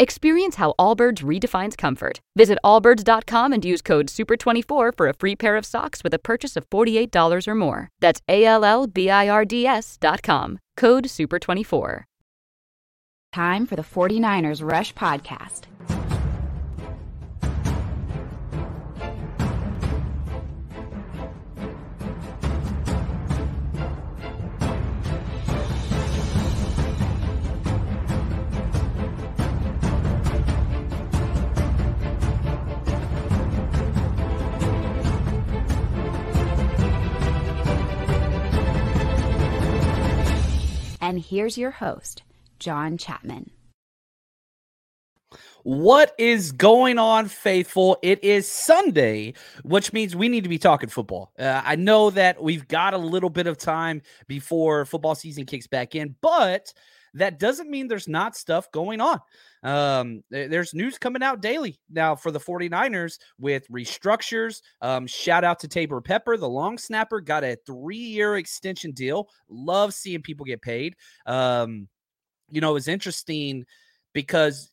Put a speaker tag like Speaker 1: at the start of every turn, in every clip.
Speaker 1: Experience how Allbirds redefines comfort. Visit allbirds.com and use code SUPER24 for a free pair of socks with a purchase of $48 or more. That's A L L B I R D S.com. Code SUPER24.
Speaker 2: Time for the 49ers Rush Podcast. And here's your host, John Chapman.
Speaker 3: What is going on, faithful? It is Sunday, which means we need to be talking football. Uh, I know that we've got a little bit of time before football season kicks back in, but that doesn't mean there's not stuff going on. Um, there's news coming out daily now for the 49ers with restructures. Um, shout out to Taybor Pepper, the long snapper, got a three year extension deal. Love seeing people get paid. Um, you know, it was interesting because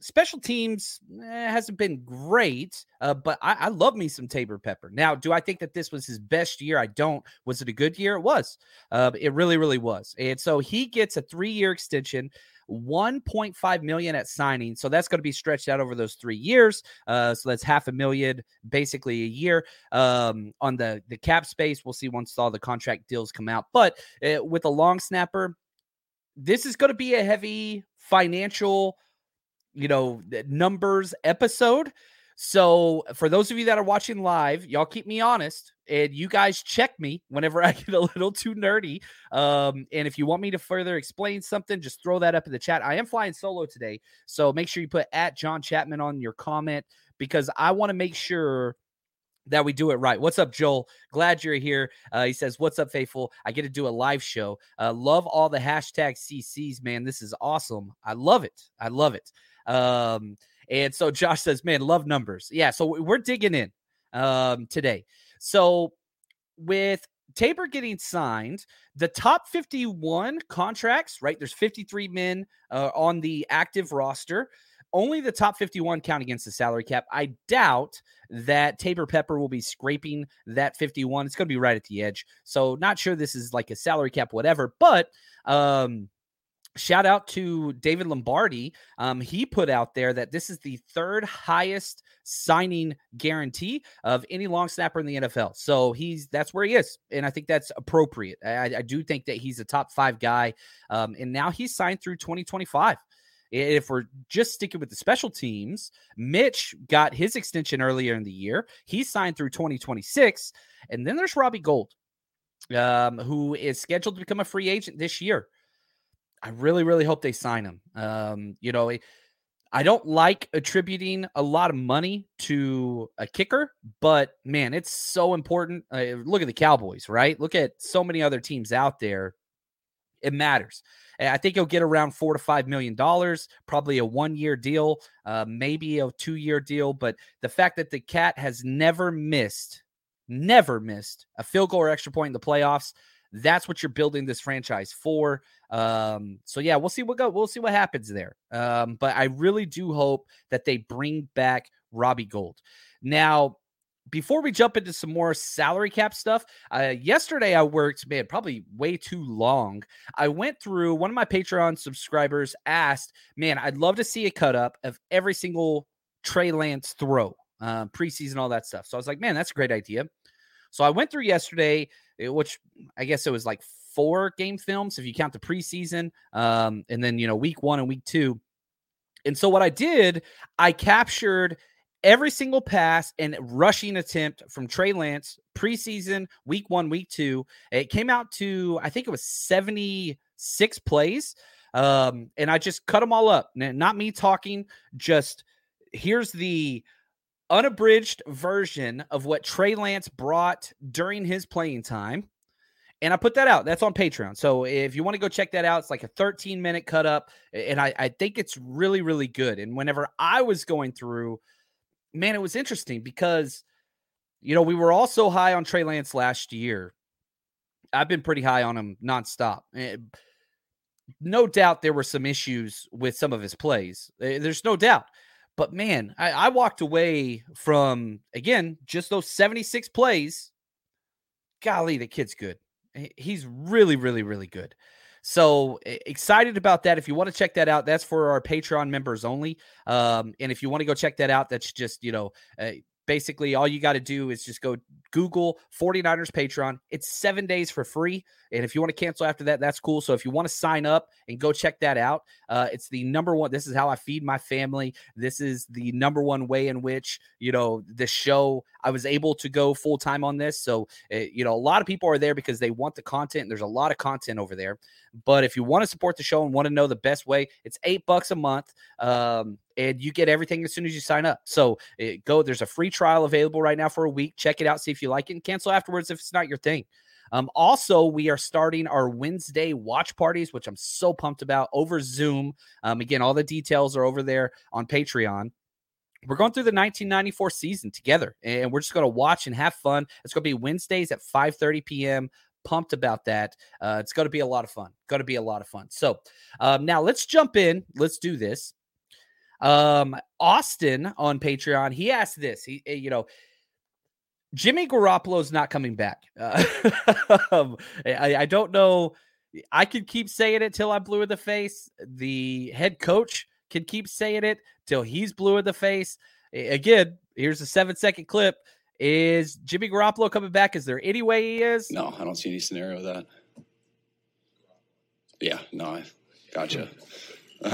Speaker 3: special teams eh, hasn't been great, uh, but I, I, love me some Taybor Pepper. Now, do I think that this was his best year? I don't. Was it a good year? It was. Uh, it really, really was. And so he gets a three year extension. 1.5 million at signing. So that's going to be stretched out over those three years. Uh, so that's half a million basically a year. Um, on the, the cap space, we'll see once all the contract deals come out. But uh, with a long snapper, this is going to be a heavy financial, you know, numbers episode. So, for those of you that are watching live, y'all keep me honest and you guys check me whenever I get a little too nerdy. Um, and if you want me to further explain something, just throw that up in the chat. I am flying solo today. So, make sure you put at John Chapman on your comment because I want to make sure that we do it right. What's up, Joel? Glad you're here. Uh, he says, What's up, faithful? I get to do a live show. Uh, love all the hashtag CCs, man. This is awesome. I love it. I love it. Um, and so Josh says, man, love numbers. Yeah. So we're digging in um, today. So with Taybor getting signed, the top 51 contracts, right? There's 53 men uh, on the active roster. Only the top 51 count against the salary cap. I doubt that Taybor Pepper will be scraping that 51. It's going to be right at the edge. So, not sure this is like a salary cap, whatever. But um, Shout out to David Lombardi. Um, he put out there that this is the third highest signing guarantee of any long snapper in the NFL. So he's that's where he is, and I think that's appropriate. I, I do think that he's a top five guy, um, and now he's signed through 2025. If we're just sticking with the special teams, Mitch got his extension earlier in the year. He signed through 2026, and then there's Robbie Gould, um, who is scheduled to become a free agent this year. I really, really hope they sign him. Um, you know, I don't like attributing a lot of money to a kicker, but man, it's so important. Uh, look at the Cowboys, right? Look at so many other teams out there. It matters. I think he'll get around four to five million dollars, probably a one year deal, uh, maybe a two year deal. But the fact that the cat has never missed, never missed a field goal or extra point in the playoffs, that's what you're building this franchise for. Um, so yeah, we'll see what go. We'll see what happens there. Um, but I really do hope that they bring back Robbie Gould. Now, before we jump into some more salary cap stuff, uh, yesterday I worked, man, probably way too long. I went through one of my Patreon subscribers asked, man, I'd love to see a cut up of every single Trey Lance throw, uh, preseason, all that stuff. So I was like, man, that's a great idea. So I went through yesterday, which I guess it was like four game films if you count the preseason, um, and then you know week one and week two. And so what I did, I captured every single pass and rushing attempt from Trey Lance preseason, week one, week two. It came out to, I think it was 76 plays. Um, and I just cut them all up. Not me talking, just here's the unabridged version of what Trey Lance brought during his playing time. And I put that out. That's on Patreon. So if you want to go check that out, it's like a 13 minute cut up. And I, I think it's really, really good. And whenever I was going through man, it was interesting because, you know, we were all so high on Trey Lance last year. I've been pretty high on him nonstop. Eh, no doubt there were some issues with some of his plays. Eh, there's no doubt. But man, I, I walked away from, again, just those 76 plays. Golly, the kid's good. He's really, really, really good. So excited about that. If you want to check that out, that's for our Patreon members only. Um, and if you want to go check that out, that's just, you know, uh, basically all you got to do is just go Google 49ers Patreon. It's seven days for free. And if you want to cancel after that, that's cool. So if you want to sign up and go check that out, uh, it's the number one. This is how I feed my family. This is the number one way in which, you know, the show, I was able to go full time on this. So, uh, you know, a lot of people are there because they want the content. There's a lot of content over there. But if you want to support the show and want to know the best way, it's eight bucks a month. Um, and you get everything as soon as you sign up. So it, eh, go. There's a free trial available right now for a week. Check it out, see if you like it, and cancel afterwards if it's not your thing. Um, also, we are starting our Wednesday watch parties, which I'm so pumped about over Zoom. Um, again, all the details are over there on Patreon. We're going through the 1994 season together, and we're just going to watch and have fun. It's going to be Wednesdays at 5:30 p.m pumped about that. Uh, it's going to be a lot of fun. Going to be a lot of fun. So um, now let's jump in. Let's do this. Um, Austin on Patreon, he asked this. He, eh, you know, Jimmy Garoppolo's not coming back. Uh, I, I don't know. I could keep saying it till I'm blue in the face. The head coach can keep saying it till he's blue in the face. Again, here's a seven second clip. Is Jimmy Garoppolo coming back? Is there any way he is?
Speaker 4: No, I don't see any scenario of that. Yeah, no, I gotcha.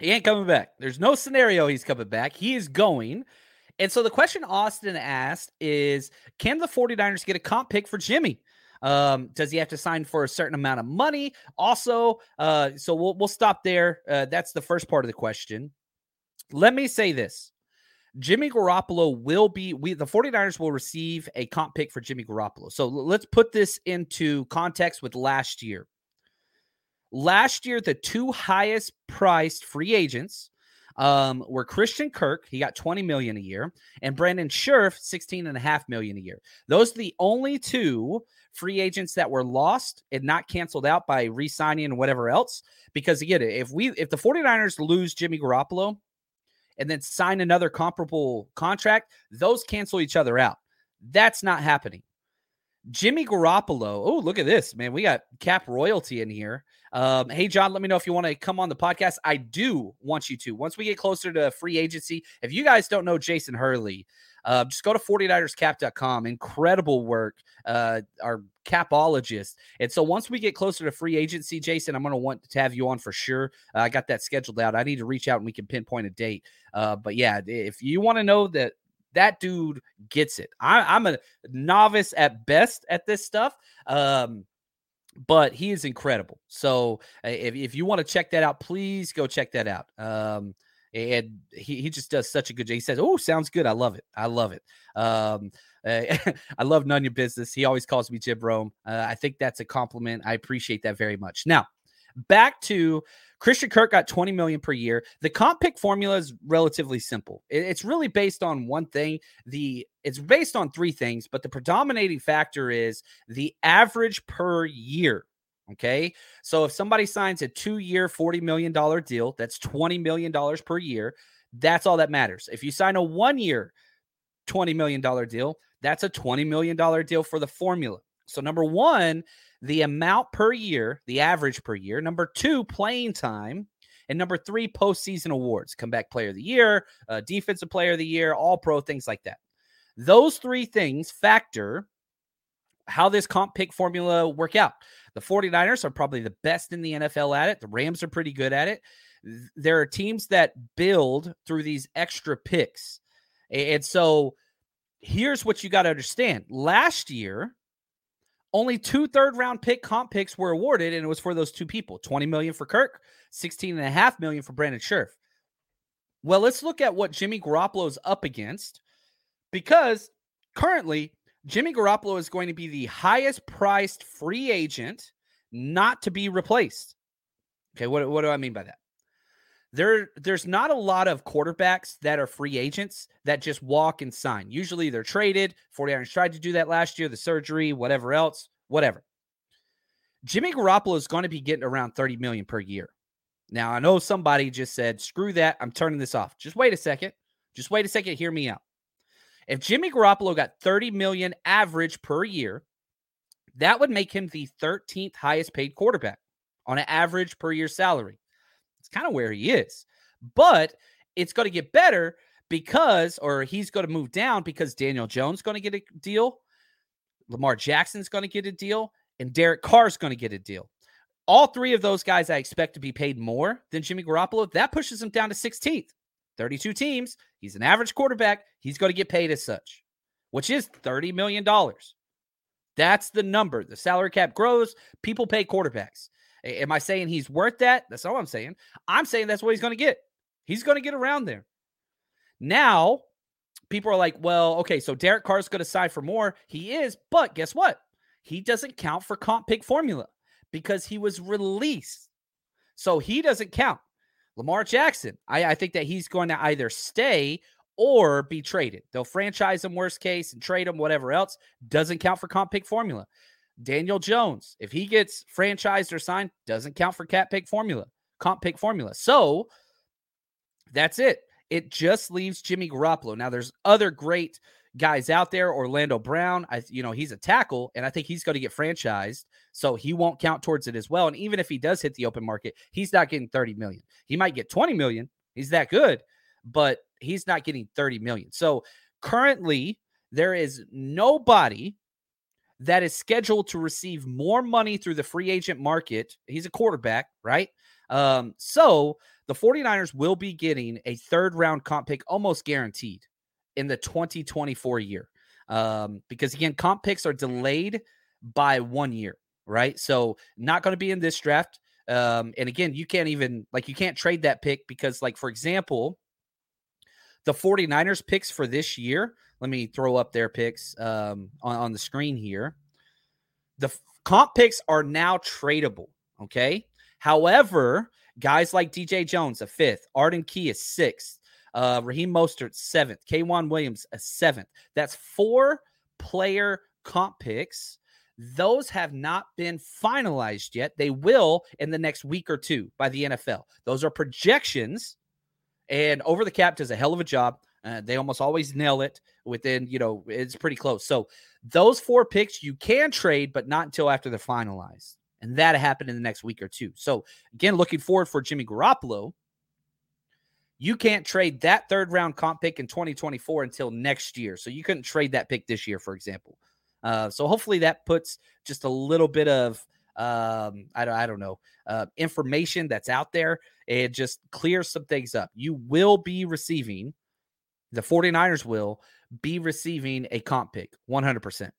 Speaker 3: he ain't coming back. There's no scenario he's coming back. He is going. And so the question Austin asked is Can the 49ers get a comp pick for Jimmy? Um, does he have to sign for a certain amount of money? Also, uh, so we'll we'll stop there. Uh, that's the first part of the question. Let me say this. Jimmy Garoppolo will be we the 49ers will receive a comp pick for Jimmy Garoppolo. So let's put this into context with last year. Last year, the two highest priced free agents um, were Christian Kirk, he got 20 million a year, and Brandon Scherff, 16 and a half million a year. Those are the only two free agents that were lost and not canceled out by re-signing and whatever else. Because again, if we if the 49ers lose Jimmy Garoppolo, and then sign another comparable contract, those cancel each other out. That's not happening. Jimmy Garoppolo. Oh, look at this, man. We got cap royalty in here. Um, hey, John, let me know if you want to come on the podcast. I do want you to. Once we get closer to free agency, if you guys don't know Jason Hurley, uh, just go to 49erscap.com. Incredible work. Uh, our capologist. And so once we get closer to free agency, Jason, I'm going to want to have you on for sure. Uh, I got that scheduled out. I need to reach out and we can pinpoint a date. Uh, but yeah, if you want to know that that dude gets it. I, am a novice at best at this stuff. Um, but he is incredible. So if, if you want to check that out, please go check that out. Um, and he, he just does such a good job. He says, "Oh, sounds good. I love it. I love it." Um, uh, I love none your business. He always calls me Jim Rome. Uh, I think that's a compliment. I appreciate that very much. Now, back to Christian Kirk got 20 million per year. The comp pick formula is relatively simple. It's really based on one thing. The it's based on three things, but the predominating factor is the average per year. Okay. So if somebody signs a two year, $40 million deal, that's $20 million per year. That's all that matters. If you sign a one year, $20 million deal, that's a $20 million deal for the formula. So, number one, the amount per year, the average per year. Number two, playing time. And number three, postseason awards, comeback player of the year, uh, defensive player of the year, all pro, things like that. Those three things factor how this comp pick formula work out. The 49ers are probably the best in the NFL at it. The Rams are pretty good at it. There are teams that build through these extra picks. And so here's what you got to understand. Last year, only two third round pick comp picks were awarded, and it was for those two people 20 million for Kirk, 16 and a half million for Brandon Scherff. Well, let's look at what Jimmy Garoppolo is up against because currently Jimmy Garoppolo is going to be the highest priced free agent not to be replaced. Okay, what, what do I mean by that? There, there's not a lot of quarterbacks that are free agents that just walk and sign. Usually they're traded. 49ers tried to do that last year, the surgery, whatever else, whatever. Jimmy Garoppolo is going to be getting around 30 million per year. Now, I know somebody just said, screw that. I'm turning this off. Just wait a second. Just wait a second. Hear me out. If Jimmy Garoppolo got 30 million average per year, that would make him the 13th highest paid quarterback on an average per year salary. Kind of where he is. But it's going to get better because, or he's going to move down because Daniel Jones going to get a deal, Lamar Jackson's going to get a deal, and Derek Carr's going to get a deal. All three of those guys I expect to be paid more than Jimmy Garoppolo. That pushes him down to 16th. 32 teams. He's an average quarterback. He's going to get paid as such, which is $30 million. That's the number. The salary cap grows. People pay quarterbacks. Am I saying he's worth that? That's all I'm saying. I'm saying that's what he's going to get. He's going to get around there. Now, people are like, well, okay, so Derek Carr's going to sign for more. He is, but guess what? He doesn't count for comp pick formula because he was released. So he doesn't count. Lamar Jackson, I, I think that he's going to either stay or be traded. They'll franchise him worst case and trade him, whatever else. Doesn't count for comp pick formula. Daniel Jones, if he gets franchised or signed, doesn't count for cap pick formula, comp pick formula. So that's it. It just leaves Jimmy Garoppolo. Now there's other great guys out there. Orlando Brown, I you know he's a tackle, and I think he's going to get franchised, so he won't count towards it as well. And even if he does hit the open market, he's not getting 30 million. He might get 20 million. He's that good, but he's not getting 30 million. So currently, there is nobody that is scheduled to receive more money through the free agent market. He's a quarterback, right? Um, so the 49ers will be getting a third round comp pick almost guaranteed in the 2024 year. Um, because again, comp picks are delayed by one year, right? So not going to be in this draft. Um, and again, you can't even like you can't trade that pick because, like, for example, the 49ers picks for this year. Let me throw up their picks um, on, on the screen here. The comp picks are now tradable. Okay. However, guys like DJ Jones, a fifth, Arden Key, a sixth, uh, Raheem Mostert, seventh, K'Waun Williams, a seventh. That's four player comp picks. Those have not been finalized yet. They will in the next week or two by the NFL. Those are projections and over the cap does a hell of a job. Uh, they almost always nail it within, you know, it's pretty close. So those four picks you can trade, but not until after they're finalized. And that happened in the next week or two. So again, looking forward for Jimmy Garoppolo. You can't trade that third round comp pick in 2024 until next year. So you couldn't trade that pick this year, for example. Uh, so hopefully that puts just a little bit of um, I don't, I don't know, uh, information that's out there. It just clears some things up. You will be receiving, the 49ers will be receiving a comp pick 100%.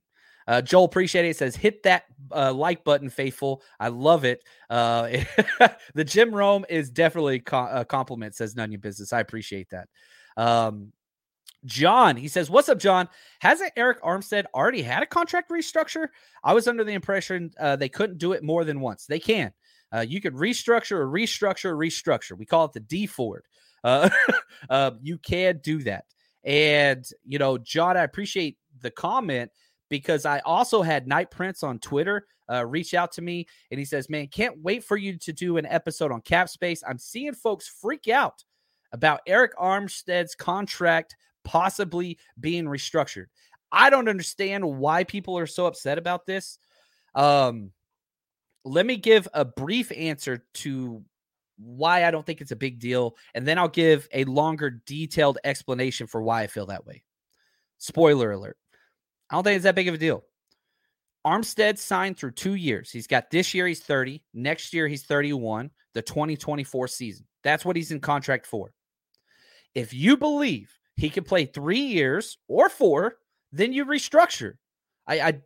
Speaker 3: Uh, Joel, appreciate it. Says, hit that uh, like button, faithful. I love it. Uh, the Jim Rome is definitely co- a compliment, says None of your Business. I appreciate that. Um, John, he says, What's up, John? Hasn't Arik Armstead already had a contract restructure? I was under the impression uh, they couldn't do it more than once. They can. Uh, you could restructure or restructure or restructure. We call it the Dee Ford. Uh, uh, you can do that. And, you know, John, I appreciate the comment because I also had Night Prince on Twitter uh, reach out to me and he says, Man, can't wait for you to do an episode on cap space. I'm seeing folks freak out about Arik Armstead's contract possibly being restructured. I don't understand why people are so upset about this. Um, let me give a brief answer to why I don't think it's a big deal, and then I'll give a longer, detailed explanation for why I feel that way. Spoiler alert. I don't think it's that big of a deal. Armstead signed through two years. He's got this year, he's 30. Next year, he's 31, the 2024 season. That's what he's in contract for. If you believe he can play three years or four, then you restructure. I, I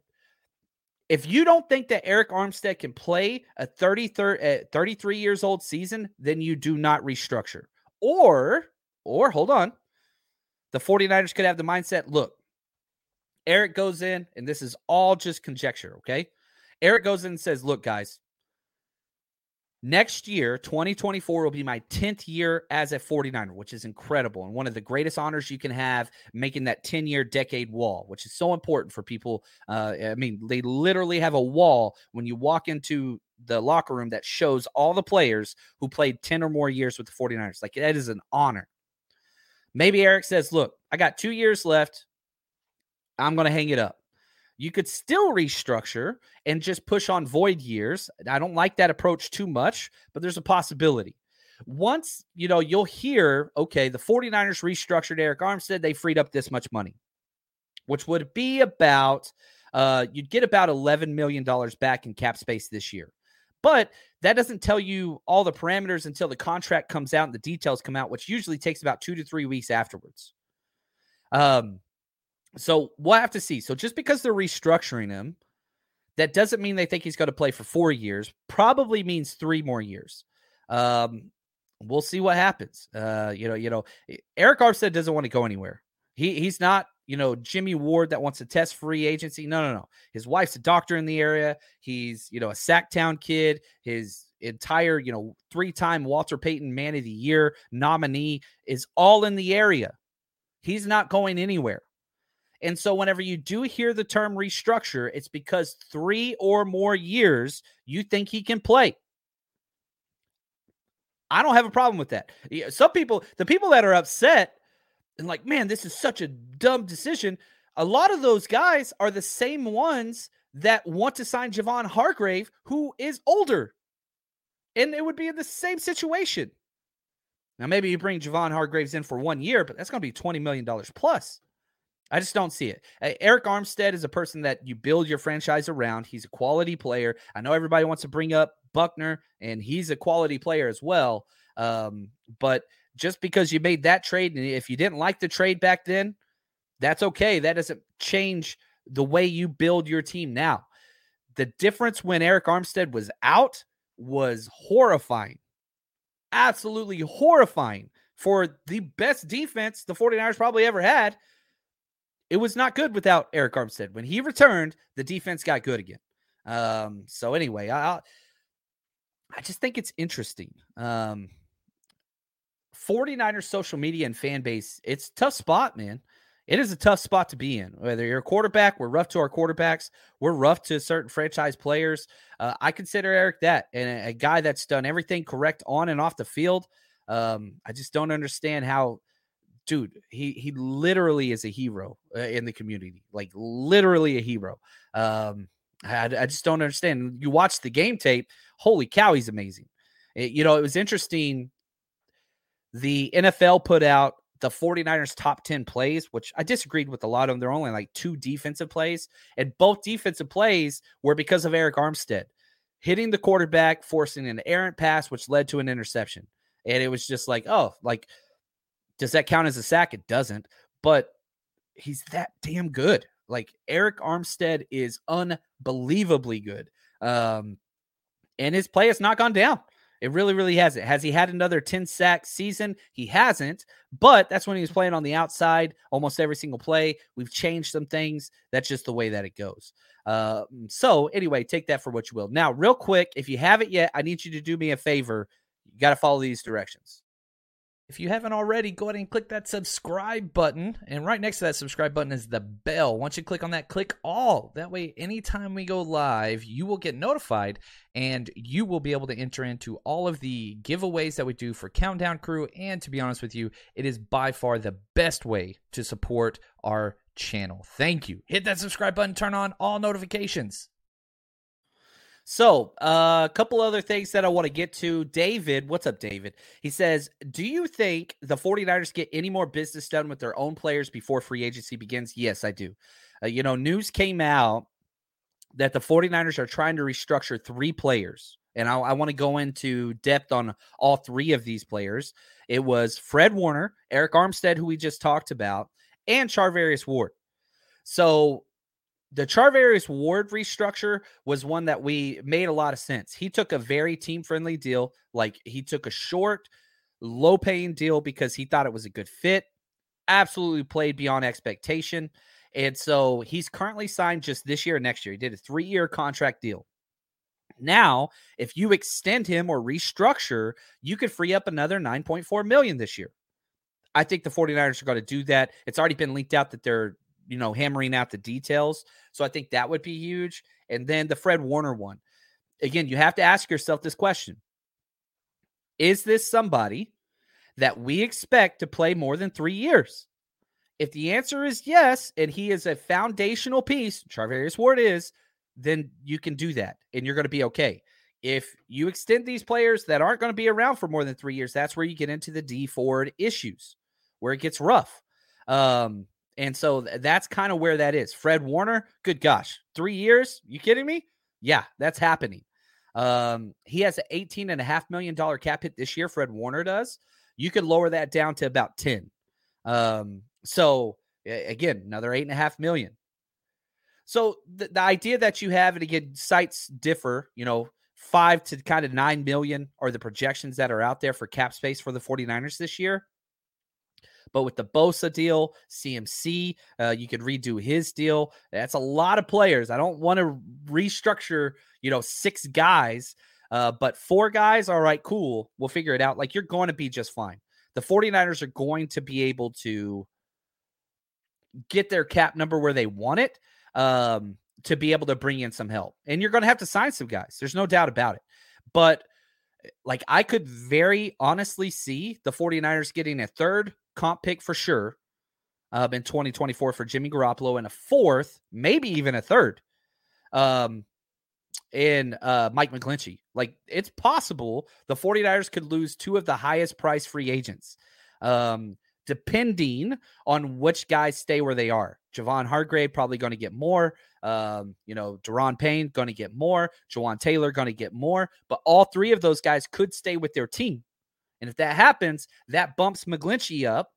Speaker 3: if you don't think that Arik Armstead can play a 33, uh, 33 years old season, then you do not restructure. Or, or hold on, the 49ers could have the mindset look, Arik goes in, and this is all just conjecture, okay? Arik goes in and says, look, guys, Next year, 2024, will be my 10th year as a 49er, which is incredible and one of the greatest honors you can have, making that 10 year decade wall, which is so important for people. Uh, I mean, they literally have a wall when you walk into the locker room that shows all the players who played 10 or more years with the 49ers. Like, that is an honor. Maybe Arik says, Look, I got two years left. I'm going to hang it up. You could still restructure and just push on void years. I don't like that approach too much, but there's a possibility. Once, you know, you'll hear, okay, the 49ers restructured Arik Armstead, they freed up this much money, which would be about, uh, you'd get about $11 million back in cap space this year. But that doesn't tell you all the parameters until the contract comes out and the details come out, which usually takes about two to three weeks afterwards. Um, so we'll have to see. So just because they're restructuring him, that doesn't mean they think he's going to play for four years. Probably means three more years. Um, we'll see what happens. Uh, you know, you know, Arik Armstead doesn't want to go anywhere. He he's not, you know, Jimmy Ward that wants to test free agency. No, no, no. His wife's a doctor in the area. He's, you know, a Sactown kid. His entire, you know, three-time Walter Payton Man of the Year nominee is all in the area. He's not going anywhere. And so, whenever you do hear the term restructure, it's because three or more years you think he can play. I don't have a problem with that. Some people, the people that are upset and like, man, this is such a dumb decision. A lot of those guys are the same ones that want to sign Javon Hargrave, who is older. And it would be in the same situation. Now, maybe you bring Javon Hargraves in for one year, but that's going to be $20 million plus. I just don't see it. Arik Armstead is a person that you build your franchise around. He's a quality player. I know everybody wants to bring up Buckner, and he's a quality player as well. Um, but just because you made that trade, and if you didn't like the trade back then, that's okay. That doesn't change the way you build your team now. The difference when Arik Armstead was out was horrifying. Absolutely horrifying for the best defense the 49ers probably ever had it was not good without Arik Armstead. When he returned, the defense got good again. Um, so anyway, I I just think it's interesting. Um 49ers social media and fan base, it's tough spot, man. It is a tough spot to be in. Whether you're a quarterback, we're rough to our quarterbacks. We're rough to certain franchise players. Uh, I consider Arik that and a, a, guy that's done everything correct on and off the field. Um, I just don't understand how dude, he he literally is a hero uh, in the community, like literally a hero. Um, I, I just don't understand. You watch the game tape, holy cow, he's amazing. It, you know, it was interesting. The NFL put out the 49ers top 10 plays, which I disagreed with a lot of them. They're only like two defensive plays, and both defensive plays were because of Arik Armstead hitting the quarterback, forcing an errant pass, which led to an interception. And it was just like, oh, like does that count as a sack? It doesn't, but he's that damn good. Like Arik Armstead is unbelievably good. Um, and his play has not gone down. It really, really hasn't. Has he had another 10 sack season? He hasn't, but that's when he was playing on the outside almost every single play. We've changed some things. That's just the way that it goes. Uh, so, anyway, take that for what you will. Now, real quick, if you haven't yet, I need you to do me a favor. You got to follow these directions.
Speaker 5: If you haven't already, go ahead and click that subscribe button. And right next to that subscribe button is the bell. Once you click on that, click all. That way, anytime we go live, you will get notified and you will be able to enter into all of the giveaways that we do for Countdown Crew. And to be honest with you, it is by far the best way to support our channel. Thank you. Hit that subscribe button, turn on all notifications.
Speaker 3: So, uh, a couple other things that I want to get to. David, what's up, David? He says, Do you think the 49ers get any more business done with their own players before free agency begins? Yes, I do. Uh, you know, news came out that the 49ers are trying to restructure three players. And I, I want to go into depth on all three of these players. It was Fred Warner, Arik Armstead, who we just talked about, and Charvarius Ward. So the Charvarius Ward restructure was one that we made a lot of sense. He took a very team friendly deal. Like he took a short, low paying deal because he thought it was a good fit. Absolutely played beyond expectation. And so he's currently signed just this year and next year. He did a three year contract deal. Now, if you extend him or restructure, you could free up another 9.4 million this year. I think the 49ers are going to do that. It's already been leaked out that they're you know, hammering out the details. So I think that would be huge. And then the Fred Warner one. Again, you have to ask yourself this question Is this somebody that we expect to play more than three years? If the answer is yes, and he is a foundational piece, Charvarius Ward is, then you can do that and you're going to be okay. If you extend these players that aren't going to be around for more than three years, that's where you get into the Dee Ford issues, where it gets rough. Um, and so that's kind of where that is. Fred Warner, good gosh, three years? You kidding me? Yeah, that's happening. Um, he has an eighteen and a half million dollar cap hit this year. Fred Warner does. You could lower that down to about ten. Um, so again, another eight and a half million. So the, the idea that you have, and again, sites differ, you know, five to kind of nine million are the projections that are out there for cap space for the 49ers this year. But with the Bosa deal, CMC, uh, you could redo his deal. That's a lot of players. I don't want to restructure, you know, six guys, uh, but four guys, all right, cool. We'll figure it out. Like you're going to be just fine. The 49ers are going to be able to get their cap number where they want it um, to be able to bring in some help. And you're going to have to sign some guys. There's no doubt about it. But like I could very honestly see the 49ers getting a third comp pick for sure um, in 2024 for Jimmy Garoppolo and a fourth, maybe even a third um, in uh, Mike McGlinchey. Like it's possible the 49ers could lose two of the highest price free agents. Um, depending on which guys stay where they are. Javon Hargrave probably going to get more. Um, you know, Daron Payne going to get more. Jawaan Taylor going to get more. But all three of those guys could stay with their team. And if that happens, that bumps McGlinchey up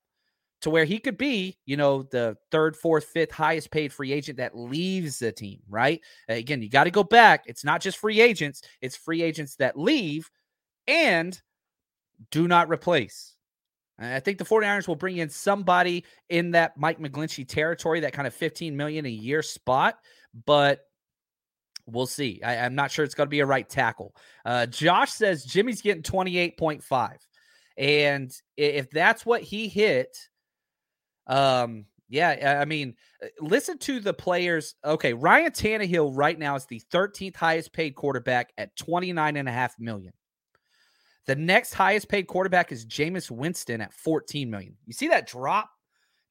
Speaker 3: to where he could be, you know, the third, fourth, fifth highest paid free agent that leaves the team, right? Again, you got to go back. It's not just free agents, it's free agents that leave and do not replace. I think the 49ers will bring in somebody in that Mike McGlinchey territory, that kind of 15 million a year spot, but we'll see. I, am not sure it's going to be a right tackle. Uh, Josh says Jimmy's getting 28.5. And if that's what he hit, um, yeah, I mean, uh, listen to the players. Okay, Ryan Tannehill right now is the 13th highest paid quarterback at 29 and a half million. The next highest paid quarterback is Jameis Winston at 14 million. You see that drop?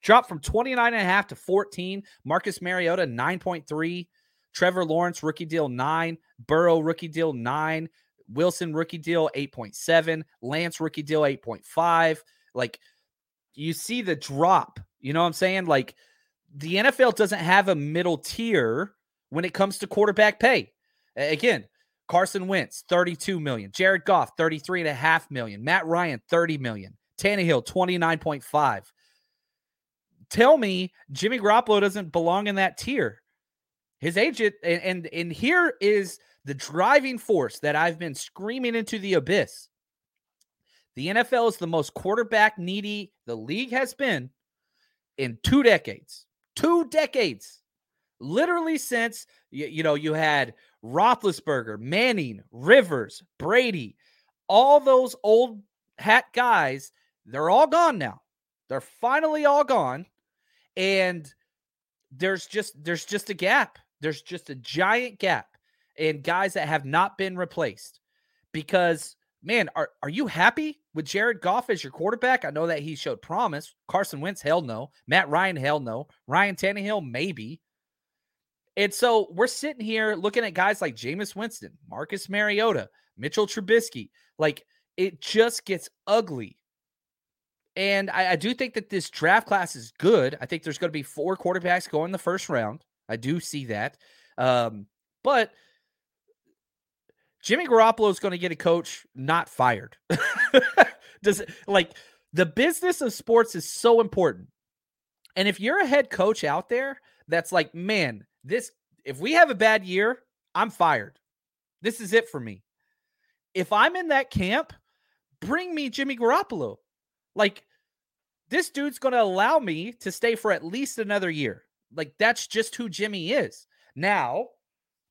Speaker 3: Drop from 29 and a half to 14. Marcus Mariota 9.3. Trevor Lawrence rookie deal 9. Burrow rookie deal 9. Wilson rookie deal 8.7. Lance rookie deal 8.5. Like you see the drop. You know what I'm saying? Like the NFL doesn't have a middle tier when it comes to quarterback pay. Again, Carson Wentz, 32 million. Jared Goff, 33 and a half million. Matt Ryan, 30 million. Tannehill, 29.5. Tell me Jimmy Garoppolo doesn't belong in that tier. His agent, and, and, and here is the driving force that I've been screaming into the abyss. The NFL is the most quarterback needy the league has been in two decades. Two decades. Literally since you, you know you had Roethlisberger, Manning, Rivers, Brady, all those old hat guys they're all gone now. They're finally all gone. And there's just there's just a gap. There's just a giant gap in guys that have not been replaced. Because man, are are you happy with Jared Goff as your quarterback? I know that he showed promise. Carson Wentz, hell no. Matt Ryan, hell no. Ryan Tannehill, maybe. And so we're sitting here looking at guys like Jameis Winston, Marcus Mariota, Mitchell Trubisky. Like it just gets ugly. And I, I do think that this draft class is good. I think there's going to be four quarterbacks going the first round. I do see that. Um, but Jimmy Garoppolo is going to get a coach not fired. Does it, like the business of sports is so important. And if you're a head coach out there that's like, man, this if we have a bad year, I'm fired. This is it for me. If I'm in that camp, bring me Jimmy Garoppolo. Like this dude's going to allow me to stay for at least another year. Like that's just who Jimmy is. Now,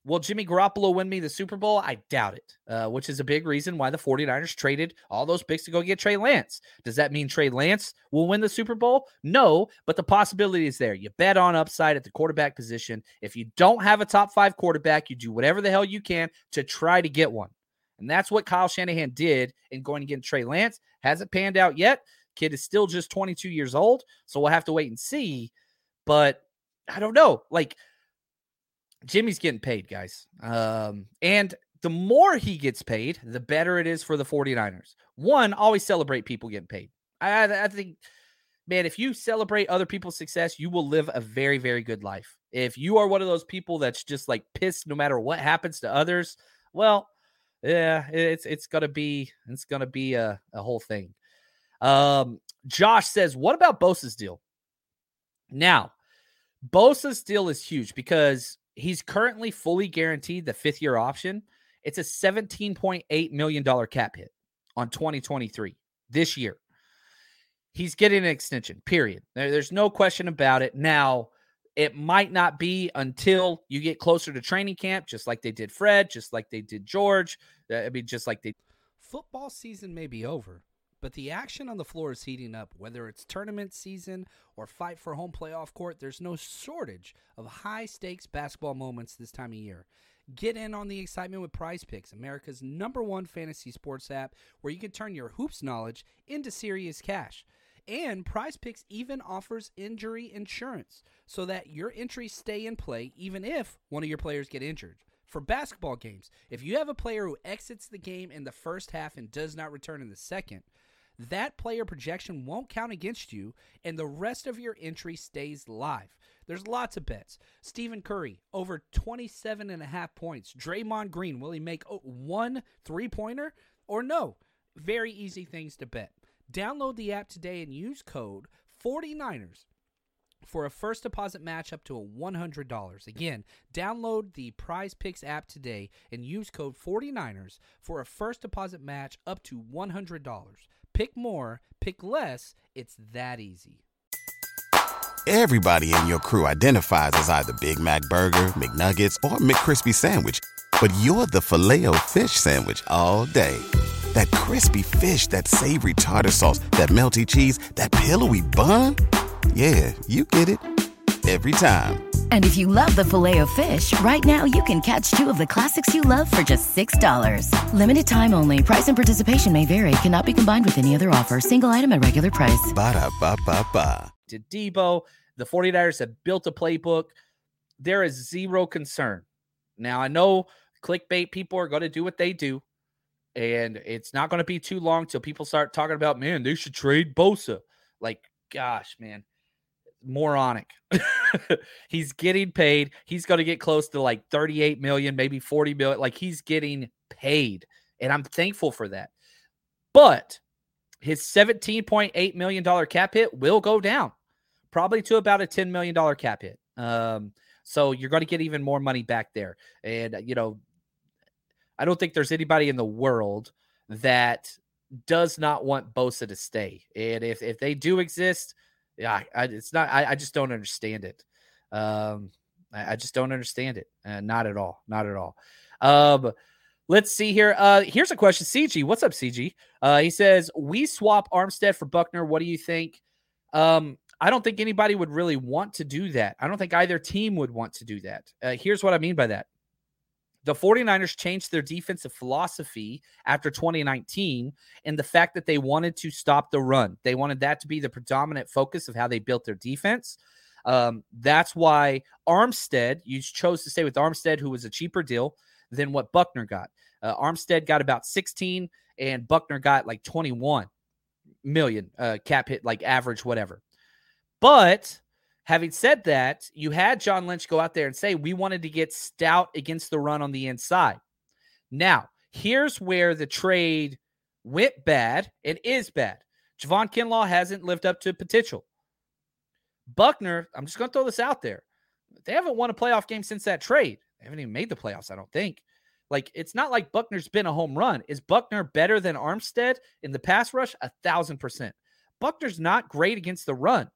Speaker 3: will Jimmy Garoppolo win me the Super Bowl? I doubt it, uh, which is a big reason why the 49ers traded all those picks to go get Trey Lance. Does that mean Trey Lance will win the Super Bowl? No, but the possibility is there. You bet on upside at the quarterback position. If you don't have a top five quarterback, you do whatever the hell you can to try to get one. And that's what Kyle Shanahan did in going to get Trey Lance. Hasn't panned out yet. Kid is still just 22 years old. So we'll have to wait and see. But I don't know. Like Jimmy's getting paid, guys. Um, and the more he gets paid, the better it is for the 49ers. One, always celebrate people getting paid. I, I think, man, if you celebrate other people's success, you will live a very, very good life. If you are one of those people that's just like pissed no matter what happens to others, well, yeah, it's it's gonna be it's gonna be a, a whole thing. Um, Josh says, what about Bosa's deal? Now, Bosa's deal is huge because he's currently fully guaranteed the fifth year option. It's a $17.8 million cap hit on 2023 this year. He's getting an extension, period. There, there's no question about it. Now, it might not be until you get closer to training camp, just like they did Fred, just like they did George. Uh, I mean, just like they.
Speaker 6: Football season may be over, but the action on the floor is heating up. Whether it's tournament season or fight for home playoff court, there's no shortage of high stakes basketball moments this time of year. Get in on the excitement with Prize Picks, America's number one fantasy sports app, where you can turn your hoops knowledge into serious cash. And Prize Picks even offers injury insurance so that your entries stay in play even if one of your players get injured. For basketball games, if you have a player who exits the game in the first half and does not return in the second, that player projection won't count against you, and the rest of your entry stays live. There's lots of bets. Stephen Curry, over 27 and a half points. Draymond Green, will he make one three pointer or no? Very easy things to bet. Download the app today and use code 49ers for a first deposit match up to a $100. Again, download the Prize Picks app today and use code 49ers for a first deposit match up to $100. Pick more, pick less. It's that easy.
Speaker 7: Everybody in your crew identifies as either Big Mac Burger, McNuggets, or McCrispy Sandwich. But you're the filet fish Sandwich all day. That crispy fish, that savory tartar sauce, that melty cheese, that pillowy bun. Yeah, you get it every time.
Speaker 8: And if you love the filet of fish, right now you can catch two of the classics you love for just $6. Limited time only. Price and participation may vary. Cannot be combined with any other offer. Single item at regular price.
Speaker 7: Ba da ba ba ba.
Speaker 3: To Debo, the 49ers have built a playbook. There is zero concern. Now, I know clickbait people are going to do what they do, and it's not going to be too long till people start talking about, man, they should trade Bosa. Like, gosh, man moronic. he's getting paid. He's going to get close to like 38 million, maybe 40 million. Like he's getting paid. And I'm thankful for that. But his $17.8 million cap hit will go down, probably to about a $10 million cap hit. Um, so you're going to get even more money back there. And, you know, I don't think there's anybody in the world that does not want Bosa to stay. And if, if they do exist, yeah, I, it's not. I, I, just don't understand it. Um, I, I just don't understand it. Uh, not at all. Not at all. Um, Let's see here. Uh, here's a question. CG, what's up, CG? Uh, he says we swap Armstead for Buckner. What do you think? Um, I don't think anybody would really want to do that. I don't think either team would want to do that. Uh, here's what I mean by that. The 49ers changed their defensive philosophy after 2019 and the fact that they wanted to stop the run. They wanted that to be the predominant focus of how they built their defense. Um, that's why Armstead, you chose to stay with Armstead, who was a cheaper deal than what Buckner got. Uh, Armstead got about 16 and Buckner got like 21 million uh, cap hit, like average, whatever. But having said that, you had John Lynch go out there and say, we wanted to get stout against the run on the inside. Now, here's where the trade went bad and is bad. Javon Kinlaw hasn't lived up to potential. Buckner, I'm just going to throw this out there. They haven't won a playoff game since that trade. They haven't even made the playoffs, I don't think. Like, it's not like Buckner's been a home run. Is Buckner better than Armstead in the pass rush? A thousand percent. Buckner's not great against the run.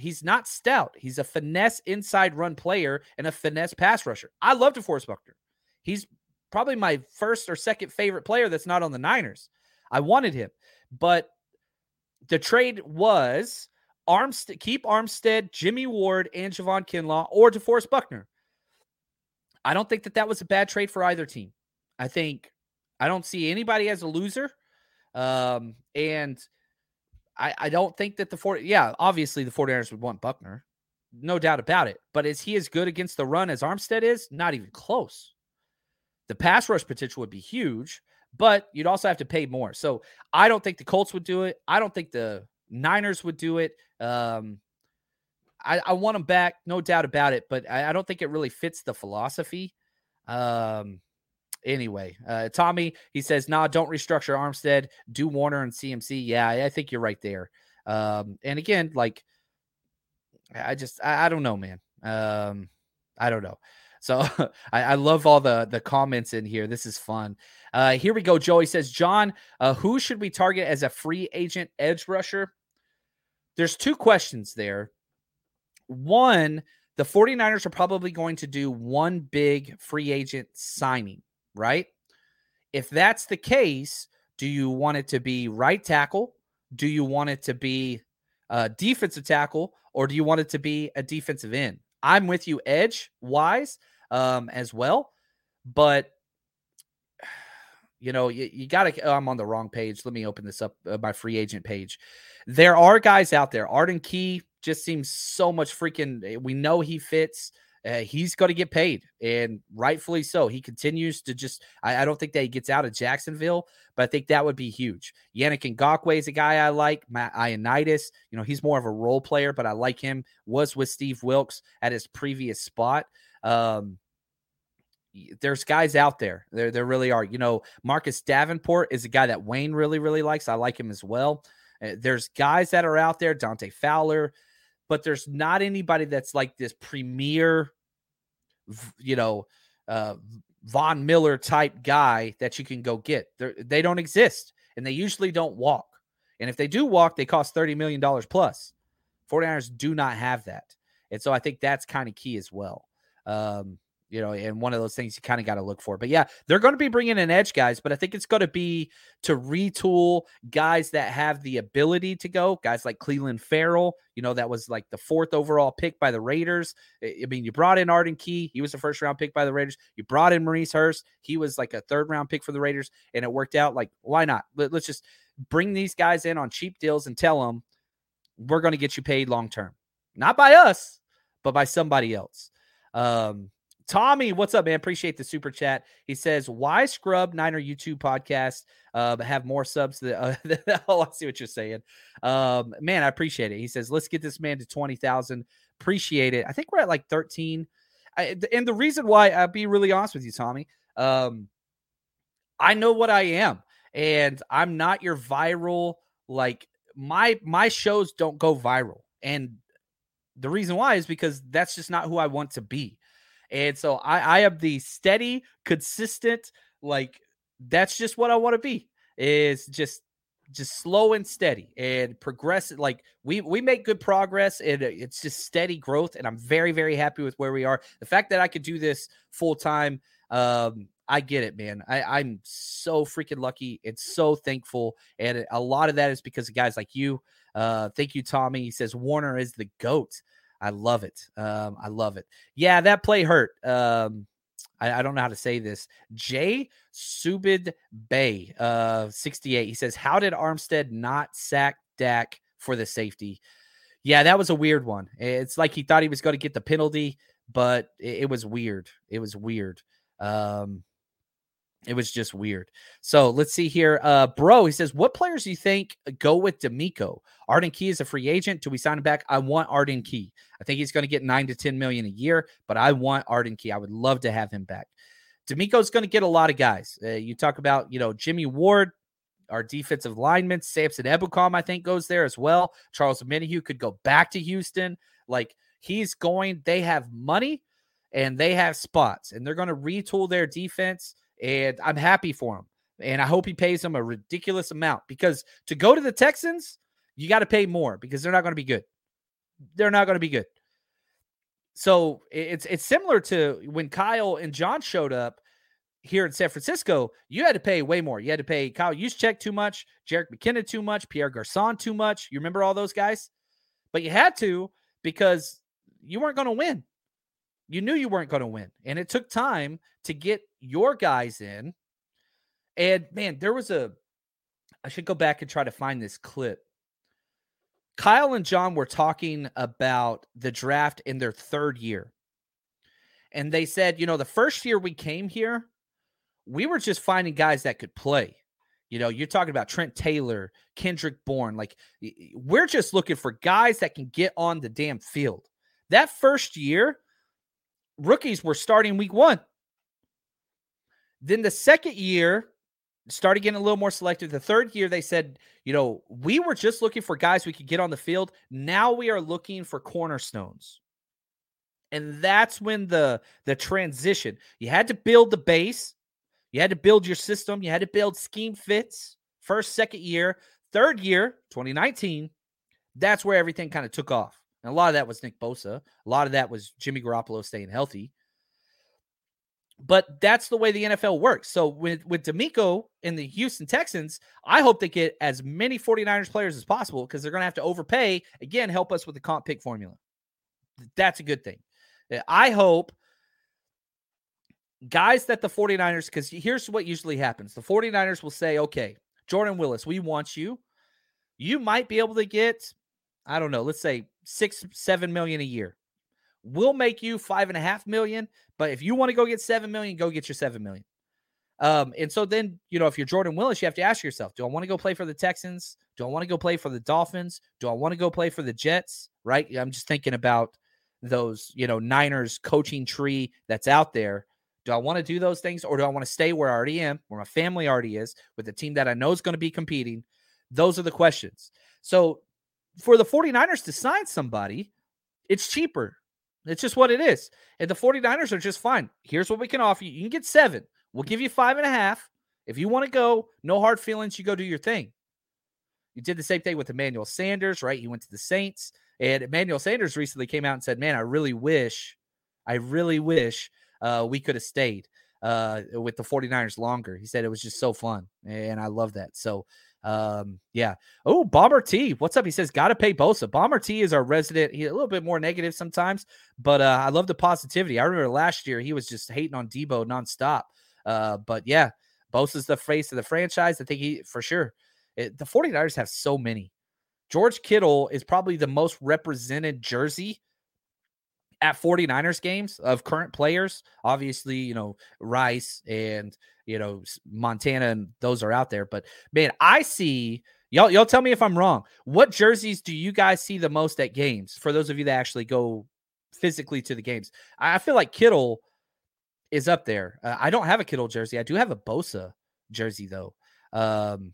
Speaker 3: He's not stout. He's a finesse inside run player and a finesse pass rusher. I love DeForest Buckner. He's probably my first or second favorite player that's not on the Niners. I wanted him, but the trade was Armstead, keep Armstead, Jimmy Ward, and Javon Kinlaw, or DeForest Buckner. I don't think that that was a bad trade for either team. I think I don't see anybody as a loser. Um, and I, I don't think that the 40, yeah, obviously the 49ers would want Buckner. No doubt about it. But is he as good against the run as Armstead is? Not even close. The pass rush potential would be huge, but you'd also have to pay more. So I don't think the Colts would do it. I don't think the Niners would do it. Um, I, I want him back, no doubt about it, but I, I don't think it really fits the philosophy. Um, anyway, uh, Tommy, he says, nah, don't restructure Armstead, do Warner and CMC. Yeah, I think you're right there. Um, and again, like, I just, I, I don't know, man. Um, I don't know. So I, I, love all the the comments in here. This is fun. Uh, here we go. Joey says, John, uh, who should we target as a free agent edge rusher? There's two questions there. One, the 49ers are probably going to do one big free agent signing, right? If that's the case, do you want it to be right tackle? Do you want it to be a defensive tackle? Or do you want it to be a defensive end? I'm with you, edge wise, um, as well. But you know, you, you got to. Oh, I'm on the wrong page. Let me open this up, uh, my free agent page. There are guys out there. Arden Key just seems so much freaking. Eh, we know he fits. Uh, he's going to get paid, and rightfully so. He continues to just. I, I, don't think that he gets out of Jacksonville, but I think that would be huge. Yannick Ngakoue is a guy I like. Matt Ioannidis, you know, he's more of a role player, but I like him. Was with Steve Wilks at his previous spot. Um, there's guys out there. There, there really are. You know, Marcus Davenport is a guy that Wayne really, really likes. I like him as well. Uh, there's guys that are out there, Dante Fowler, but there's not anybody that's like this premier, you know, uh, Von Miller type guy that you can go get. They're, they don't exist, and they usually don't walk. And if they do walk, they cost $30 million plus. 49ers do not have that. And so I think that's kind of key as well. Um, you know, and one of those things you kind of got to look for. But yeah, they're going to be bringing in edge guys, but I think it's going to be to retool guys that have the ability to go, guys like Clelin Ferrell, you know, that was like the fourth overall pick by the Raiders. I mean, you brought in Arden Key, he was the first round pick by the Raiders. You brought in Maurice Hurst, he was like a third round pick for the Raiders, and it worked out. Like, why not? Let, let's just bring these guys in on cheap deals and tell them we're going to get you paid long term, not by us, but by somebody else. Um, Tommy, what's up, man? Appreciate the super chat. He says, "Why scrub Niner YouTube podcast? Uh, have more subs." Than, uh, oh, I see what you're saying. Um, man, I appreciate it. He says, "Let's get this man to twenty thousand. Appreciate it. I think we're at like thirteen. I, and the reason why I'll be really honest with you, Tommy. Um, I know what I am, and I'm not your viral. Like my my shows don't go viral, and the reason why is because that's just not who I want to be. And so I, I am the steady, consistent, like that's just what I want to be. Is just just slow and steady and progress like we we make good progress and it's just steady growth and i'm very very happy with where we are the fact that i could do this full time um I get it, man. I, I'm so freaking lucky and so thankful. And a lot of that is because of guys like you. Uh, thank you, Tommy. He says Warner is the GOAT. I love it. Um, I love it. Yeah, that play hurt. Um, I, I, don't know how to say this. Jay Subid Bay, uh, 68. He says, How did Armstead not sack Dak for the safety? Yeah, that was a weird one. It's like he thought he was going to get the penalty, but it, it was weird. It was weird. Um, it was just weird. So let's see here. Uh, bro, he says, What players do you think go with DeMeco? Arden Key is a free agent. Do we sign him back? I want Arden Key. I think he's going to get nine to 10 million a year, but I want Arden Key. I would love to have him back. DeMeco's going to get a lot of guys. Uh, you talk about, you know, Jimmy Ward, our defensive lineman, Samson Ebukam, I think, goes there as well. Charles Omenihu could go back to Houston. Like he's going, they have money and they have spots, and they're going to retool their defense and I'm happy for him. And I hope he pays him a ridiculous amount because to go to the Texans, you got to pay more because they're not going to be good. They're not going to be good. So it's it's similar to when Kyle and John showed up here in San Francisco. You had to pay way more. You had to pay Kyle Juszczyk too much, Jerick McKinnon too much, Pierre Garcon too much. You remember all those guys? But you had to because you weren't going to win. You knew you weren't going to win. And it took time to get your guys in. And man, there was a, I should go back and try to find this clip. Kyle and John were talking about the draft in their third year. And they said, you know, the first year we came here, we were just finding guys that could play. You know, you're talking about Trent Taylor, Kendrick Bourne. Like, we're just looking for guys that can get on the damn field. That first year, rookies were starting week one. Then the second year started getting a little more selective. The third year, they said, you know, we were just looking for guys we could get on the field. Now we are looking for cornerstones. And that's when the the transition. You had to build the base. You had to build your system. You had to build scheme fits. First, second year, third year, 2019, that's where everything kind of took off. And a lot of that was Nick Bosa. A lot of that was Jimmy Garoppolo staying healthy. But that's the way the NFL works. So with, with DeMeco in the Houston Texans, I hope they get as many 49ers players as possible because they're going to have to overpay. Again, help us with the comp pick formula. That's a good thing. Uh, I hope guys that the 49ers, because here's what usually happens the 49ers will say, okay, Jordan Willis, we want you. You might be able to get, I don't know, let's say six, seven million a year. We'll make you five and a half million, but if you want to go get seven million, go get your seven million. Um, and so then, you know, if you're Jordan Willis, you have to ask yourself, do I want to go play for the Texans? Do I want to go play for the Dolphins? Do I want to go play for the Jets? Right. I'm just thinking about those, you know, Niners coaching tree that's out there. Do I want to do those things or do I want to stay where I already am, where my family already is, with the team that I know is going to be competing? Those are the questions. So for the 49ers to sign somebody, it's cheaper. It's just what it is. And the 49ers are just fine. Here's what we can offer you. You can get seven. We'll give you five and a half. If you want to go, no hard feelings, you go do your thing. You did the same thing with Emmanuel Sanders, right? He went to the Saints. And Emmanuel Sanders recently came out and said, Man, I really wish, I really wish uh, we could have stayed uh, with the 49ers longer. He said it was just so fun. And I love that. So um, yeah. Oh, Bomber T, what's up? He says, gotta pay Bosa. Bomber T is our resident. He's a little bit more negative sometimes, but uh, I love the positivity. I remember last year he was just hating on Deebo nonstop. Uh, but yeah, Bosa's the face of the franchise. I think he for sure. It, the 49ers have so many. George Kittle is probably the most represented jersey at 49ers games of current players. Obviously, you know, Rice and you know, Montana and those are out there. But man, I see y'all. Y'all tell me if I'm wrong. What jerseys do you guys see the most at games? For those of you that actually go physically to the games, I feel like Kittle is up there. Uh, I don't have a Kittle jersey. I do have a Bosa jersey though. Um,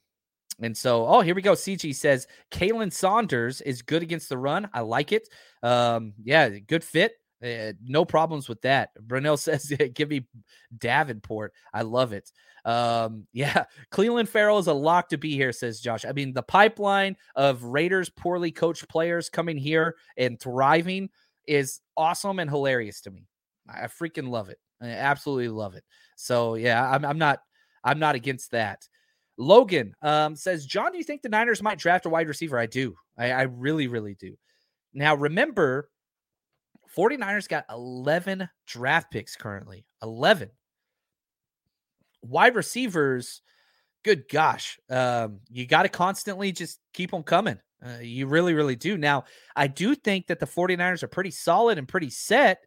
Speaker 3: and so, oh, here we go. CG says Khalen Saunders is good against the run. I like it. Um, yeah, good fit. Uh, no problems with that. Brunel says, "Give me Davenport." I love it. Um, yeah, Clelin Ferrell is a lock to be here, says Josh. I mean, the pipeline of Raiders poorly coached players coming here and thriving is awesome and hilarious to me. I freaking love it. I absolutely love it. So yeah, I'm, I'm not I'm not against that. Logan um, says, John, do you think the Niners might draft a wide receiver? I do. I, I really, really do. Now, remember, 49ers got 11 draft picks currently. 11. Wide receivers, good gosh. Um, you got to constantly just keep them coming. Uh, you really, really do. Now, I do think that the 49ers are pretty solid and pretty set.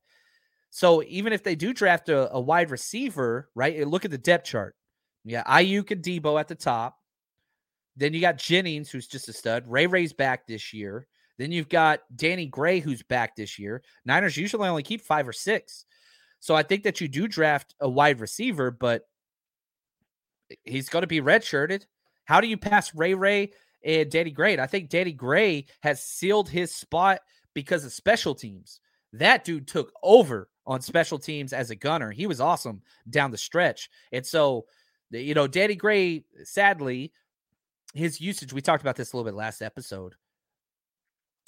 Speaker 3: So even if they do draft a, a wide receiver, right? Look at the depth chart. Yeah, Aiyuk and Deebo at the top. Then you got Jennings, who's just a stud. Ray Ray's back this year. Then you've got Danny Gray, who's back this year. Niners usually only keep five or six. So I think that you do draft a wide receiver, but he's going to be redshirted. How do you pass Ray Ray and Danny Gray? And I think Danny Gray has sealed his spot because of special teams. That dude took over on special teams as a gunner. He was awesome down the stretch. And so you know, Danny Gray, sadly, his usage, we talked about this a little bit last episode.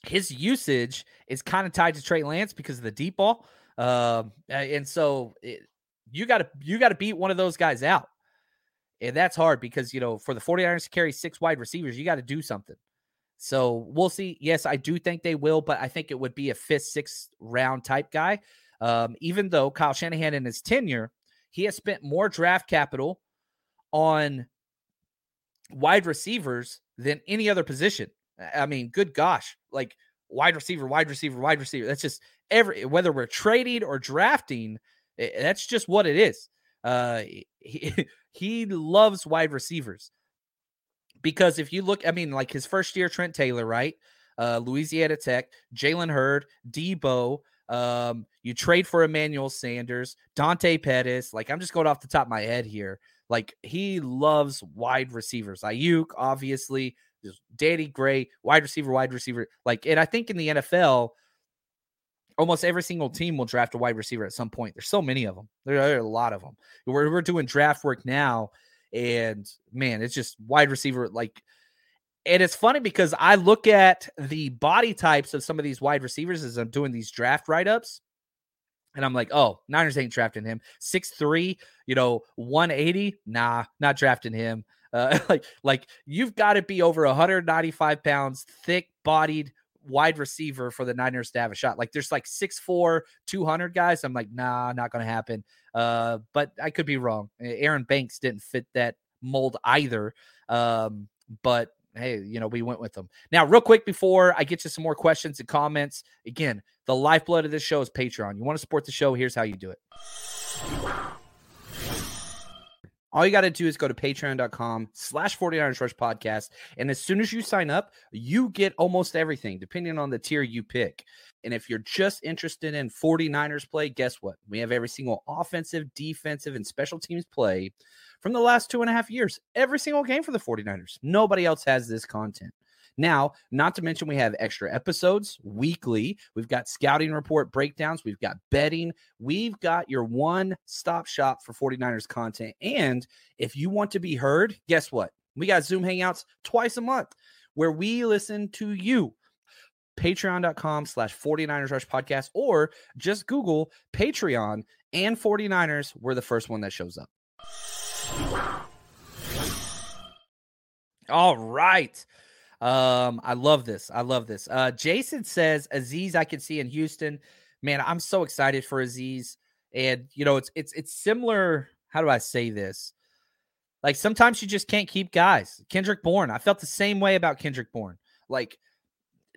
Speaker 3: His usage is kind of tied to Trey Lance because of the deep ball. Um, and so it, you got to you got to beat one of those guys out. And that's hard because, you know, for the 49ers to carry six wide receivers, you got to do something. So we'll see. Yes, I do think they will, but I think it would be a fifth, sixth round type guy. Um, even though Kyle Shanahan in his tenure, he has spent more draft capital on wide receivers than any other position. I mean, good gosh, like wide receiver, wide receiver, wide receiver. That's just every whether we're trading or drafting, that's just what it is. Uh, he, he loves wide receivers because if you look, I mean, like his first year, Trent Taylor, right? Uh, Louisiana Tech, Jalen Hurd, Deebo. Um, you trade for Emmanuel Sanders, Dante Pettis. Like I'm just going off the top of my head here. Like he loves wide receivers. Aiyuk, obviously, Danny Gray, wide receiver, wide receiver. Like, and I think in the NFL, almost every single team will draft a wide receiver at some point. There's so many of them. There, there are a lot of them. We're, we're doing draft work now, and man, it's just wide receiver. Like, and it's funny because I look at the body types of some of these wide receivers as I'm doing these draft write ups. And I'm like, oh, Niners ain't drafting him. Six three, you know, 180. Nah, not drafting him. Uh, like, like you've got to be over 195 pounds, thick bodied wide receiver for the Niners to have a shot. Like there's like six four, 200 guys. I'm like, nah, not going to happen. Uh, but I could be wrong. Aaron Banks didn't fit that mold either. Um, but hey, you know, we went with them. Now, real quick before I get to some more questions and comments, again, the lifeblood of this show is Patreon. You want to support the show? Here's how you do it. All you got to do is go to patreon.com slash 49ers Rush podcast. And as soon as you sign up, you get almost everything, depending on the tier you pick. And if you're just interested in 49ers play, guess what? We have every single offensive, defensive, and special teams play from the last two and a half years. Every single game for the 49ers. Nobody else has this content. Now, not to mention, we have extra episodes weekly. We've got scouting report breakdowns. We've got betting. We've got your one stop shop for 49ers content. And if you want to be heard, guess what? We got Zoom Hangouts twice a month where we listen to you. Patreon.com slash 49ers Rush Podcast, or just Google Patreon and 49ers. We're the first one that shows up. All right. Um, I love this. I love this. Uh, Jason says Aziz, I can see in Houston. Man, I'm so excited for Aziz. And you know, it's it's it's similar. How do I say this? Like sometimes you just can't keep guys. Kendrick Bourne. I felt the same way about Kendrick Bourne. Like,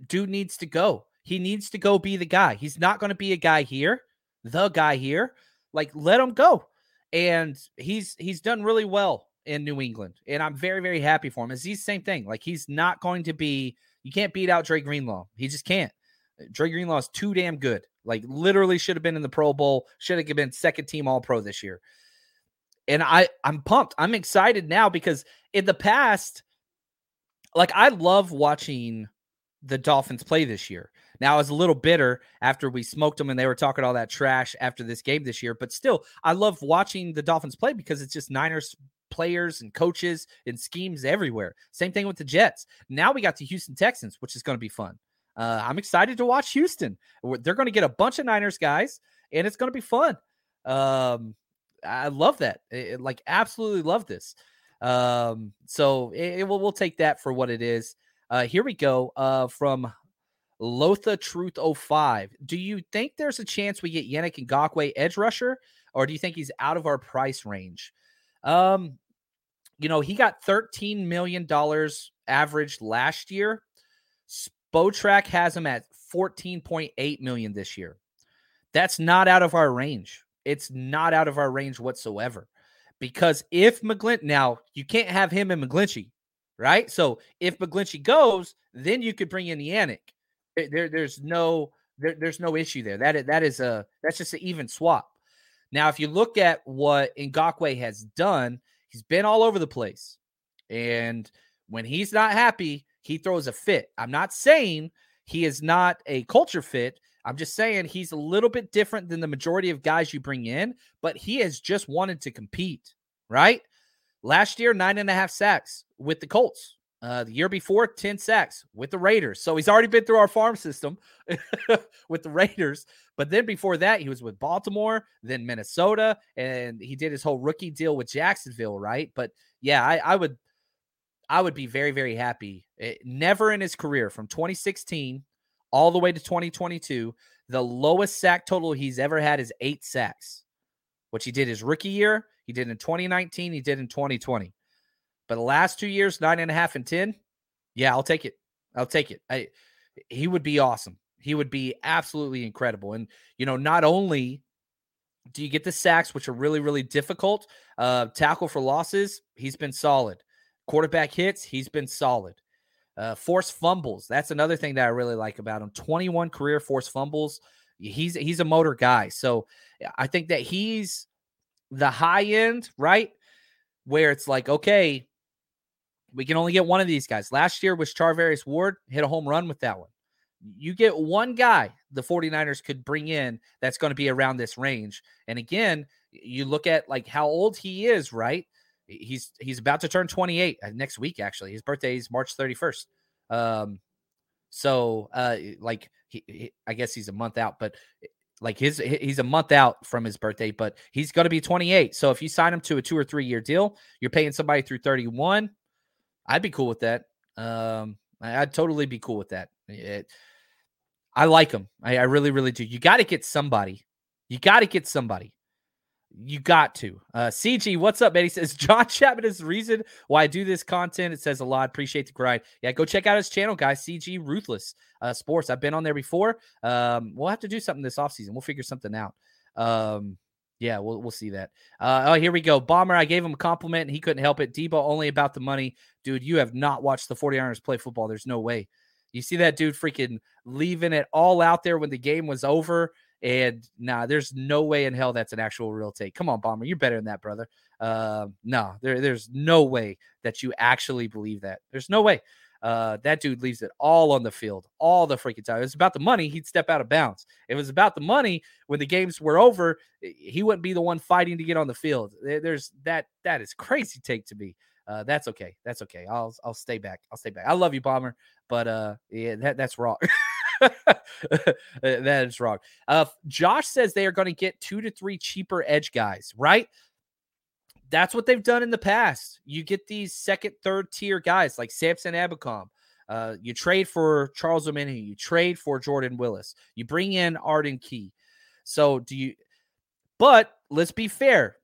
Speaker 3: dude needs to go. He needs to go be the guy. He's not going to be a guy here, the guy here. Like, let him go and he's he's done really well in New England, and I'm very very happy for him. He's the same thing. Like he's not going to be. You can't beat out Dre Greenlaw. He just can't. Dre Greenlaw is too damn good. Like literally should have been in the Pro Bowl. Should have been second team All Pro this year. And I I'm pumped. I'm excited now because in the past, like I love watching the Dolphins play this year. Now, I was a little bitter after we smoked them and they were talking all that trash after this game this year, but still, I love watching the Dolphins play because it's just Niners players and coaches and schemes everywhere. Same thing with the Jets. Now we got the Houston Texans, which is going to be fun. Uh, I'm excited to watch Houston. They're going to get a bunch of Niners guys, and it's going to be fun. Um, I love that. I- I, like, absolutely love this. Um, so it, it will we'll take that for what it is. Uh, here we go. Uh, from Lotha Truth 05. Do you think there's a chance we get Yannick Ngakoue edge rusher, or do you think he's out of our price range? Um, you know, he got $13 million average last year. Spotrac has him at 14.8 million this year. That's not out of our range. It's not out of our range whatsoever. Because if McGlin now you can't have him and McGlinchey, right? So if McGlinchey goes, then you could bring in Yannick. There, there- there's no there, there's no issue there. That that is a that's just an even swap. Now, if you look at what Ngakoue has done, he's been all over the place. And when he's not happy, he throws a fit. I'm not saying he is not a culture fit. I'm just saying he's a little bit different than the majority of guys you bring in, but he has just wanted to compete, right? Last year, nine and a half sacks with the Colts. Uh, the year before, 10 sacks with the Raiders. So he's already been through our farm system with the Raiders. But then before that, he was with Baltimore, then Minnesota, and he did his whole rookie deal with Jacksonville, right? But yeah, I, I would I would be very, very happy. Eh, never in his career from 2016 all the way to 2022, the lowest sack total he's ever had is eight sacks, which he did his rookie year. He did in 2019. He did in 2020. But the last two years, nine and a half and 10, yeah, I'll take it. I'll take it. I, he would be awesome. He would be absolutely incredible. And, you know, not only do you get the sacks, which are really, really difficult, uh, tackle for losses, he's been solid. Quarterback hits, he's been solid. Uh, force fumbles, that's another thing that I really like about him. 21 career force fumbles. He's he's a motor guy. So I think that he's the high end, right? Where it's like, okay, we can only get one of these guys. Last year was Charvarius Ward, hit a home run with that one. You get one guy the 49ers could bring in that's going to be around this range. And again, you look at like how old he is, right? He's he's about to turn 28 uh, next week actually. His birthday is March 31st. Um so uh like he, he- I guess he's a month out, but eh, like his he's a month out from his birthday, but he's going to be 28. So if you sign him to a 2 or 3 year deal, you're paying somebody through 31. I'd be cool with that. Um I- I'd totally be cool with that. It- I like him. I, I really, really do. You got to get somebody. You got to get somebody. You got to. Uh, CG, what's up, man? He says John Chapman is the reason why I do this content. It says a lot. Appreciate the grind. Yeah, go check out his channel, guys. CG Ruthless uh, Sports. I've been on there before. Um, we'll have to do something this offseason. We'll figure something out. Um, yeah, we'll we'll see that. Uh, oh, here we go. Bomber, I gave him a compliment and he couldn't help it. Deebo only about the money. Dude, you have not watched the 49ers play football. There's no way. You see that dude freaking leaving it all out there when the game was over. And nah, there's no way in hell that's an actual real take. Come on, Bomber. You're better than that, brother. Uh, no, there, there's no way that you actually believe that. There's no way. Uh, that dude leaves it all on the field, all the freaking time. It's about the money, he'd step out of bounds. If it was about the money, when the games were over, he wouldn't be the one fighting to get on the field. There's that. That is crazy take to me. Uh, that's okay. That's okay. I'll I'll stay back. I'll stay back. I love you, Bomber, but uh, yeah, that that's wrong. that is wrong. Uh, Josh says they are going to get two to three cheaper edge guys, right? That's what they've done in the past. You get these second, third tier guys like Samson Ebukam. Uh, you trade for Charles Omenihu. You trade for Jordan Willis. You bring in Arden Key. So do you? But let's be fair.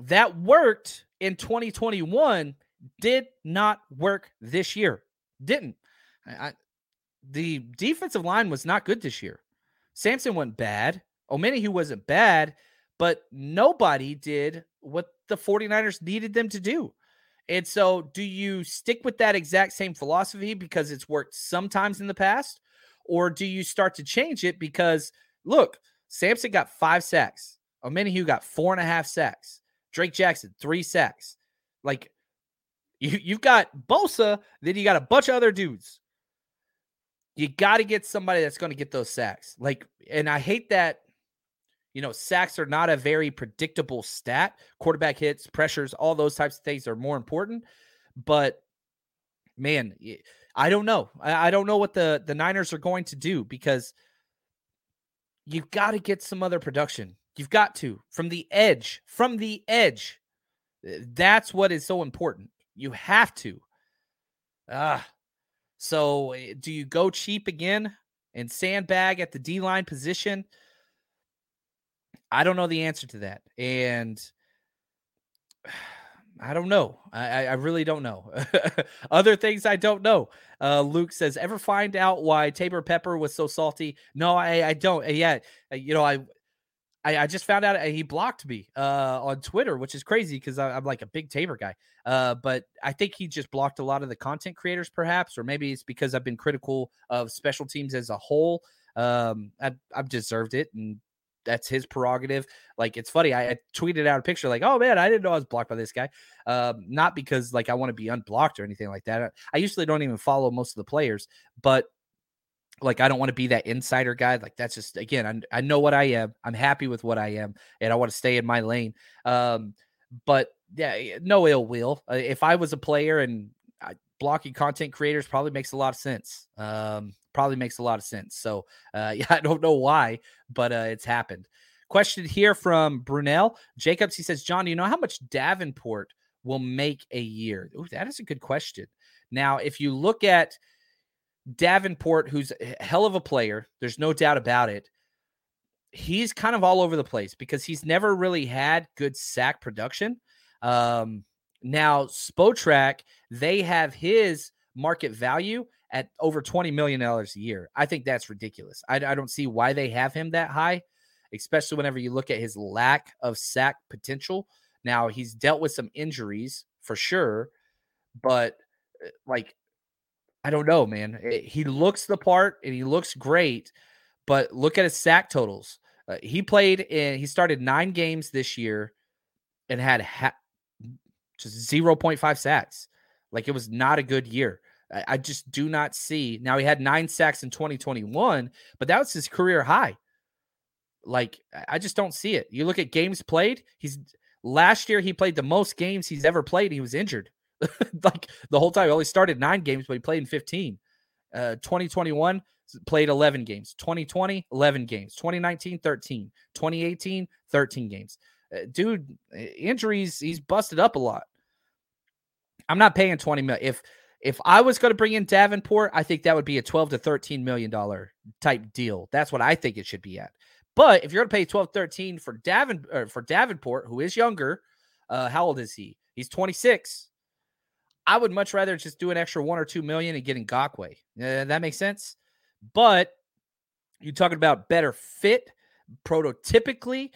Speaker 3: That worked in 2021. Did not work this year. Didn't. I, I- the defensive line was not good this year. Samson went bad. Omenihu wasn't bad, but nobody did what the 49ers needed them to do. And so, do you stick with that exact same philosophy because it's worked sometimes in the past? Or do you start to change it because, look, Samson got five sacks. Omenihu got four and a half sacks. Drake Jackson, three sacks. Like, you, you've got Bosa, then you got a bunch of other dudes you got to get somebody that's going to get those sacks. Like, and I hate that, you know, sacks are not a very predictable stat. Quarterback hits, pressures, all those types of things are more important. But man, I don't know. I, don't know what the the Niners are going to do because you've got to get some other production. You've got to from the edge, from the edge. That's what is so important. You have to. Ah. So eh, do you go cheap again and sandbag at the D line position? I don't know the answer to that. And I don't know. I, I really don't know. Other things I don't know. Uh, Luke says, ever find out why Taybor Pepper was so salty? No, I, I don't. Yeah, uh, you know, I, I, I just found out uh, he blocked me uh, on Twitter, which is crazy because I'm like a big Taybor guy. Uh, but I think he just blocked a lot of the content creators, perhaps, or maybe it's because I've been critical of special teams as a whole. Um, I, I've deserved it, and that's his prerogative. Like it's funny, I, I, tweeted out a picture like, "Oh man, I didn't know I was blocked by this guy." Um, not because like I want to be unblocked or anything like that. I usually don't even follow most of the players, but like I don't want to be that insider guy. Like that's just again, I, I know what I am. I'm happy with what I am, and I want to stay in my lane. Um, but yeah, no ill will. Uh, if I was a player and I, blocking content creators probably makes a lot of sense. Um, probably makes a lot of sense. So uh, yeah, I don't know why, but uh, it's happened. Question here from Brunel Jacobs. He says, John, do you know how much Davenport will make a year? Ooh, that is a good question. Now, if you look at Davenport, who's a hell of a player, there's no doubt about it. He's kind of all over the place because he's never really had good sack production. Um, now, Spotrac, they have his market value at over $20 million a year. I think that's ridiculous. I, I don't see why they have him that high, especially whenever you look at his lack of sack potential. Now, he's dealt with some injuries for sure, but uh, like I don't know, man. Eh, he looks the part and he looks great, but look at his sack totals. Uh, he played in, he started nine games this year and had ha- just 0.5 sacks. Like it was not a good year. I, I just do not see. Now he had nine sacks in 2021, but that was his career high. Like I just don't see it. You look at games played, he's last year he played the most games he's ever played. He was injured. like the whole time. He only started nine games, but he played in 15. Uh, 2021 played 11 games. 2020, 11 games. 2019, 13. 2018, 13 games. Uh, dude, injuries, he's busted up a lot. I'm not paying 20 million. If if I was going to bring in Davenport, I think that would be a 12 to 13 million dollar type deal. That's what I think it should be at. But if you're going to pay 12, 13 for Davin for Davenport, who is younger, uh, how old is he? He's 26. I would much rather just do an extra one or two million and get Ngakoue. Uh, that makes sense. But you're talking about better fit, prototypically,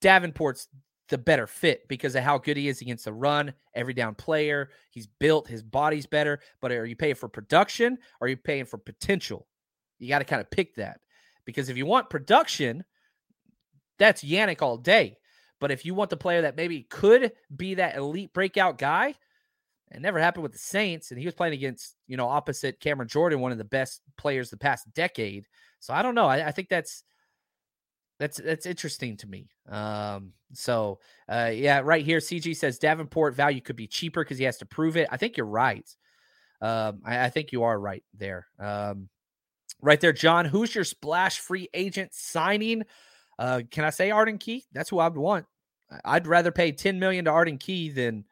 Speaker 3: Davenport's the better fit because of how good he is against the run, every down player. He's built, his body's better. But are you paying for production or are you paying for potential? You got to kind of pick that because if you want production, that's Yannick all day. But if you want the player that maybe could be that elite breakout guy, it never happened with the Saints, and he was playing against, you know, opposite Cameron Jordan, one of the best players the past decade. So I don't know. I, I think that's that's that's interesting to me. Um, so uh, yeah, right here, CG says Davenport value could be cheaper because he has to prove it. I think you're right. Um, I, I think you are right there. Um, right there, John. Who's your splash free agent signing? Uh, can I say Arden Key? That's who I would want. I'd rather pay 10 million to Arden Key than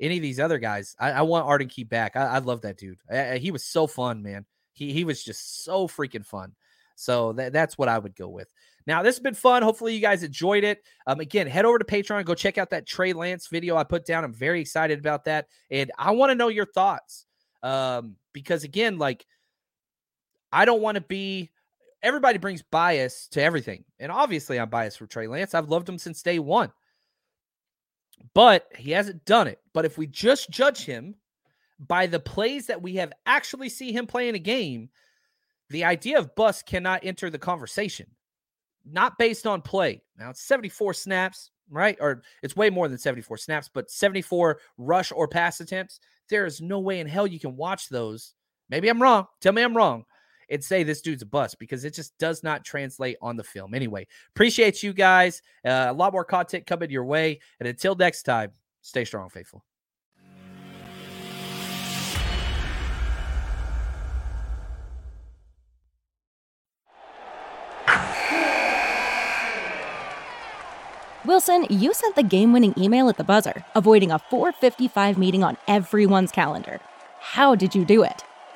Speaker 3: any of these other guys. I, I want Arden Key back. I, I love that dude. I, he was so fun, man. He he was just so freaking fun. So that, that's what I would go with. Now, this has been fun. Hopefully, you guys enjoyed it. Um, again, head over to Patreon go check out that Trey Lance video I put down. I'm very excited about that. And I want to know your thoughts. Um, because again, like, I don't want to be everybody brings bias to everything. And obviously, I'm biased for Trey Lance. I've loved him since day one but he hasn't done it. But if we just judge him by the plays that we have actually see him play in a game, the idea of bust cannot enter the conversation. Not based on play. Now it's 74 snaps, right? Or it's way more than 74 snaps, but 74 rush or pass attempts. There is no way in hell you can watch those. Maybe I'm wrong. Tell me I'm wrong and say this dude's a bust because it just does not translate on the film. Anyway, appreciate you guys. Uh, a lot more content coming your way. And until next time, stay strong, faithful.
Speaker 9: Wilson, you sent the game winning email at the buzzer, avoiding a 455 meeting on everyone's calendar. How did you do it?